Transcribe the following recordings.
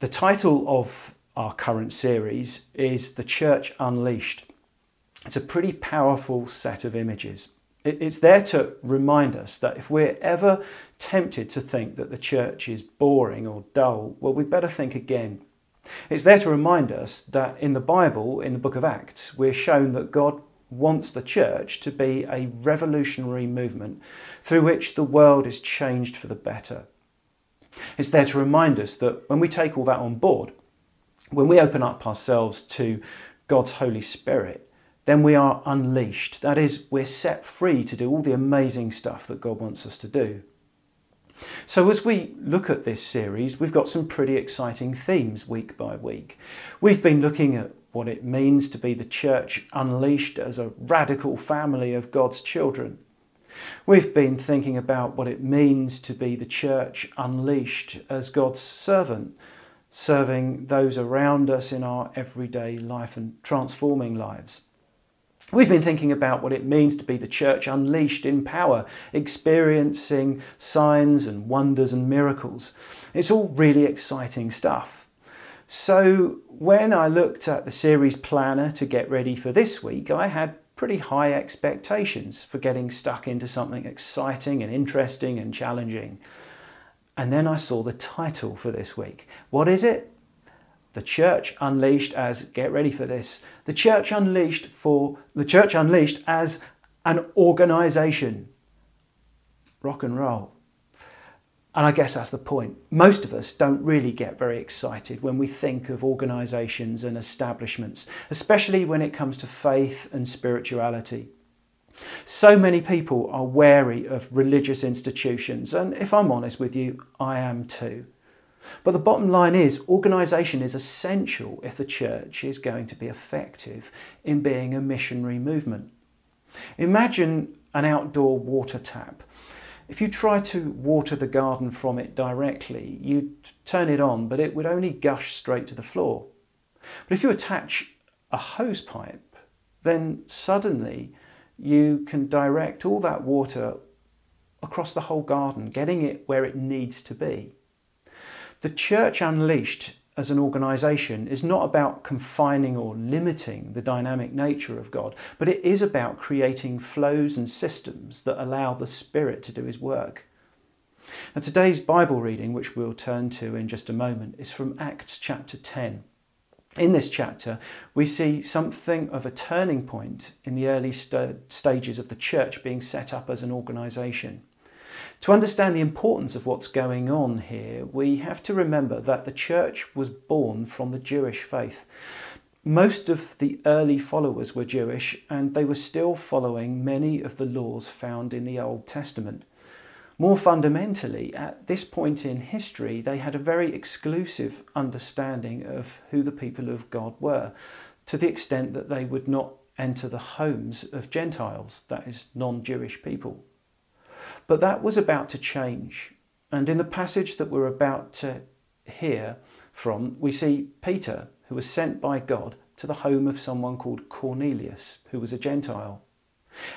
The title of our current series is The Church Unleashed. It's a pretty powerful set of images. It's there to remind us that if we're ever tempted to think that the church is boring or dull, well, we better think again. It's there to remind us that in the Bible, in the book of Acts, we're shown that God wants the church to be a revolutionary movement through which the world is changed for the better. It's there to remind us that when we take all that on board, when we open up ourselves to God's Holy Spirit, then we are unleashed. That is, we're set free to do all the amazing stuff that God wants us to do. So, as we look at this series, we've got some pretty exciting themes week by week. We've been looking at what it means to be the church unleashed as a radical family of God's children. We've been thinking about what it means to be the church unleashed as God's servant, serving those around us in our everyday life and transforming lives. We've been thinking about what it means to be the church unleashed in power, experiencing signs and wonders and miracles. It's all really exciting stuff. So, when I looked at the series planner to get ready for this week, I had pretty high expectations for getting stuck into something exciting and interesting and challenging. And then I saw the title for this week. What is it? The Church Unleashed as, get ready for this, the Church Unleashed for, the Church Unleashed as an organisation. Rock and roll. And I guess that's the point. Most of us don't really get very excited when we think of organisations and establishments, especially when it comes to faith and spirituality. So many people are wary of religious institutions, and if I'm honest with you, I am too. But the bottom line is, organisation is essential if the church is going to be effective in being a missionary movement. Imagine an outdoor water tap if you try to water the garden from it directly, you'd turn it on, but it would only gush straight to the floor. But if you attach a hose pipe, then suddenly you can direct all that water across the whole garden, getting it where it needs to be. The church unleashed as an organisation is not about confining or limiting the dynamic nature of God, but it is about creating flows and systems that allow the Spirit to do His work. Now, today's Bible reading, which we'll turn to in just a moment, is from Acts chapter 10. In this chapter, we see something of a turning point in the early st- stages of the church being set up as an organisation. To understand the importance of what's going on here, we have to remember that the church was born from the Jewish faith. Most of the early followers were Jewish and they were still following many of the laws found in the Old Testament. More fundamentally, at this point in history, they had a very exclusive understanding of who the people of God were, to the extent that they would not enter the homes of Gentiles, that is, non Jewish people. But that was about to change. And in the passage that we're about to hear from, we see Peter, who was sent by God to the home of someone called Cornelius, who was a Gentile.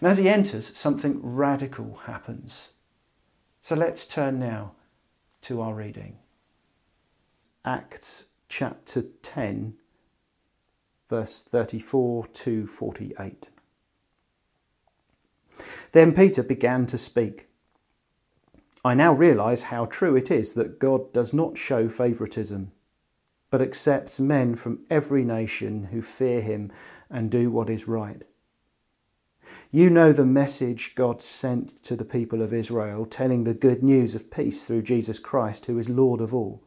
And as he enters, something radical happens. So let's turn now to our reading. Acts chapter 10, verse 34 to 48. Then Peter began to speak. I now realize how true it is that God does not show favoritism, but accepts men from every nation who fear him and do what is right. You know the message God sent to the people of Israel, telling the good news of peace through Jesus Christ, who is Lord of all.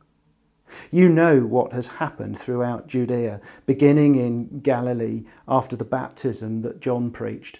You know what has happened throughout Judea, beginning in Galilee after the baptism that John preached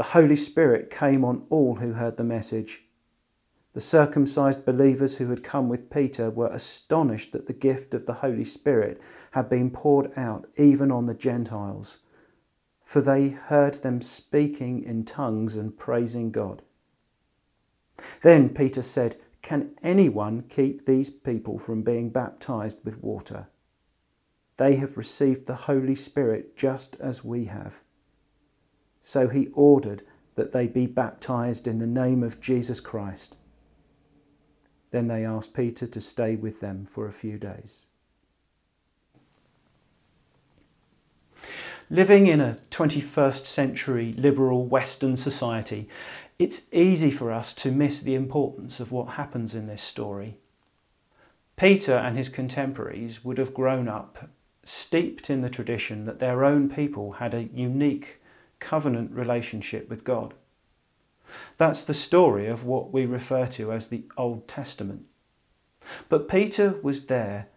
the Holy Spirit came on all who heard the message. The circumcised believers who had come with Peter were astonished that the gift of the Holy Spirit had been poured out even on the Gentiles, for they heard them speaking in tongues and praising God. Then Peter said, Can anyone keep these people from being baptized with water? They have received the Holy Spirit just as we have. So he ordered that they be baptized in the name of Jesus Christ. Then they asked Peter to stay with them for a few days. Living in a 21st century liberal Western society, it's easy for us to miss the importance of what happens in this story. Peter and his contemporaries would have grown up steeped in the tradition that their own people had a unique covenant relationship with God. That's the story of what we refer to as the Old Testament. But Peter was there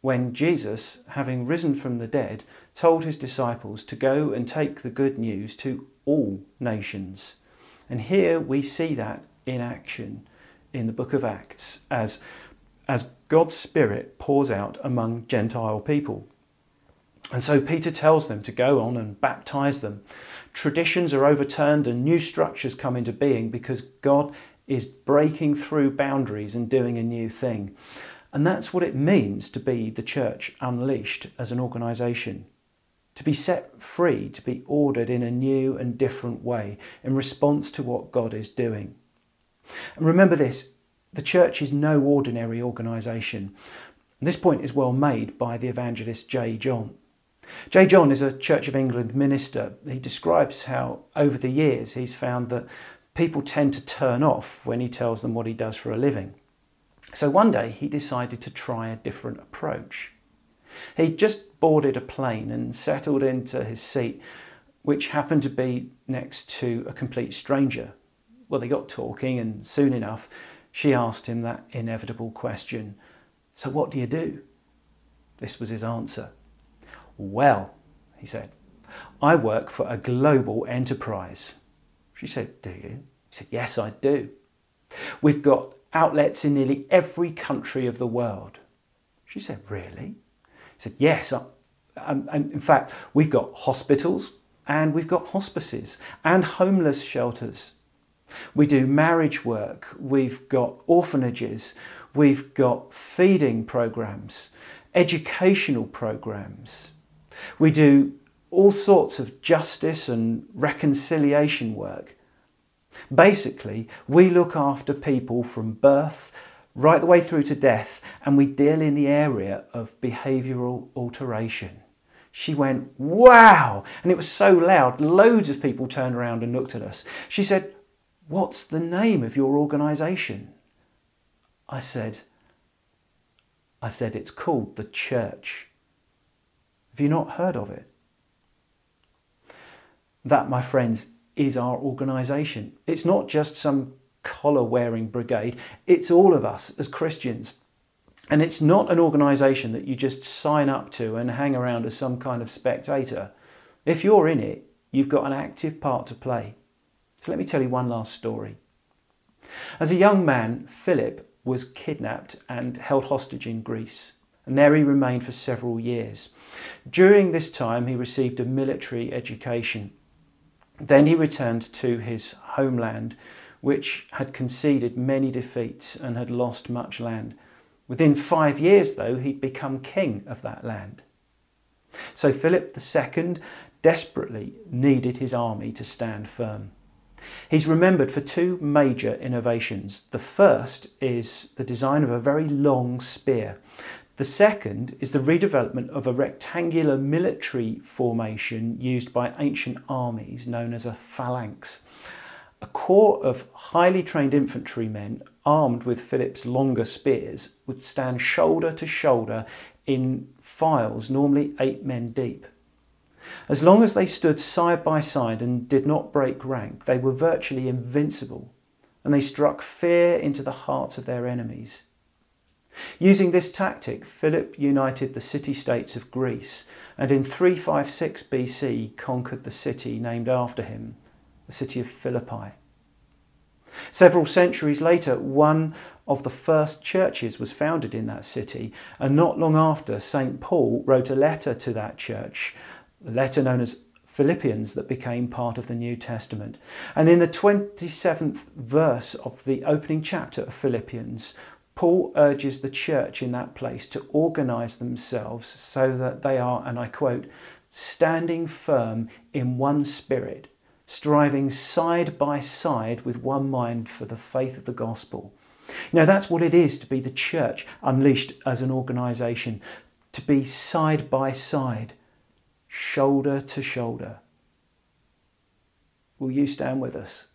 when Jesus, having risen from the dead, told his disciples to go and take the good news to all nations. And here we see that in action in the book of Acts as, as God's Spirit pours out among Gentile people. And so Peter tells them to go on and baptize them traditions are overturned and new structures come into being because God is breaking through boundaries and doing a new thing. And that's what it means to be the church unleashed as an organisation. To be set free, to be ordered in a new and different way in response to what God is doing. And remember this the church is no ordinary organisation. This point is well made by the evangelist J. John. J. John is a Church of England minister. He describes how, over the years, he's found that people tend to turn off when he tells them what he does for a living. So one day he decided to try a different approach. He just boarded a plane and settled into his seat, which happened to be next to a complete stranger. Well, they got talking, and soon enough, she asked him that inevitable question So, what do you do? This was his answer well, he said, I work for a global enterprise. She said, Do you? He said, Yes, I do. We've got outlets in nearly every country of the world. She said, Really? He said, Yes. Um, and in fact, we've got hospitals and we've got hospices and homeless shelters. We do marriage work, we've got orphanages, we've got feeding programs, educational programs, we do all sorts of justice and reconciliation work. Basically, we look after people from birth right the way through to death, and we deal in the area of behavioural alteration. She went, Wow! And it was so loud, loads of people turned around and looked at us. She said, What's the name of your organisation? I said, I said, It's called the church. Have you not heard of it? That, my friends, is our organisation. It's not just some collar wearing brigade, it's all of us as Christians. And it's not an organisation that you just sign up to and hang around as some kind of spectator. If you're in it, you've got an active part to play. So let me tell you one last story. As a young man, Philip was kidnapped and held hostage in Greece and there he remained for several years. During this time, he received a military education. Then he returned to his homeland, which had conceded many defeats and had lost much land. Within five years, though, he'd become king of that land. So Philip II desperately needed his army to stand firm. He's remembered for two major innovations. The first is the design of a very long spear. The second is the redevelopment of a rectangular military formation used by ancient armies known as a phalanx. A corps of highly trained infantrymen armed with Philip's longer spears would stand shoulder to shoulder in files, normally eight men deep. As long as they stood side by side and did not break rank, they were virtually invincible, and they struck fear into the hearts of their enemies. Using this tactic, Philip united the city states of Greece and in 356 BC conquered the city named after him, the city of Philippi. Several centuries later, one of the first churches was founded in that city, and not long after, St. Paul wrote a letter to that church, the letter known as Philippians, that became part of the New Testament. And in the 27th verse of the opening chapter of Philippians, Paul urges the church in that place to organize themselves so that they are, and I quote, standing firm in one spirit, striving side by side with one mind for the faith of the gospel. You know, that's what it is to be the church unleashed as an organization, to be side by side, shoulder to shoulder. Will you stand with us?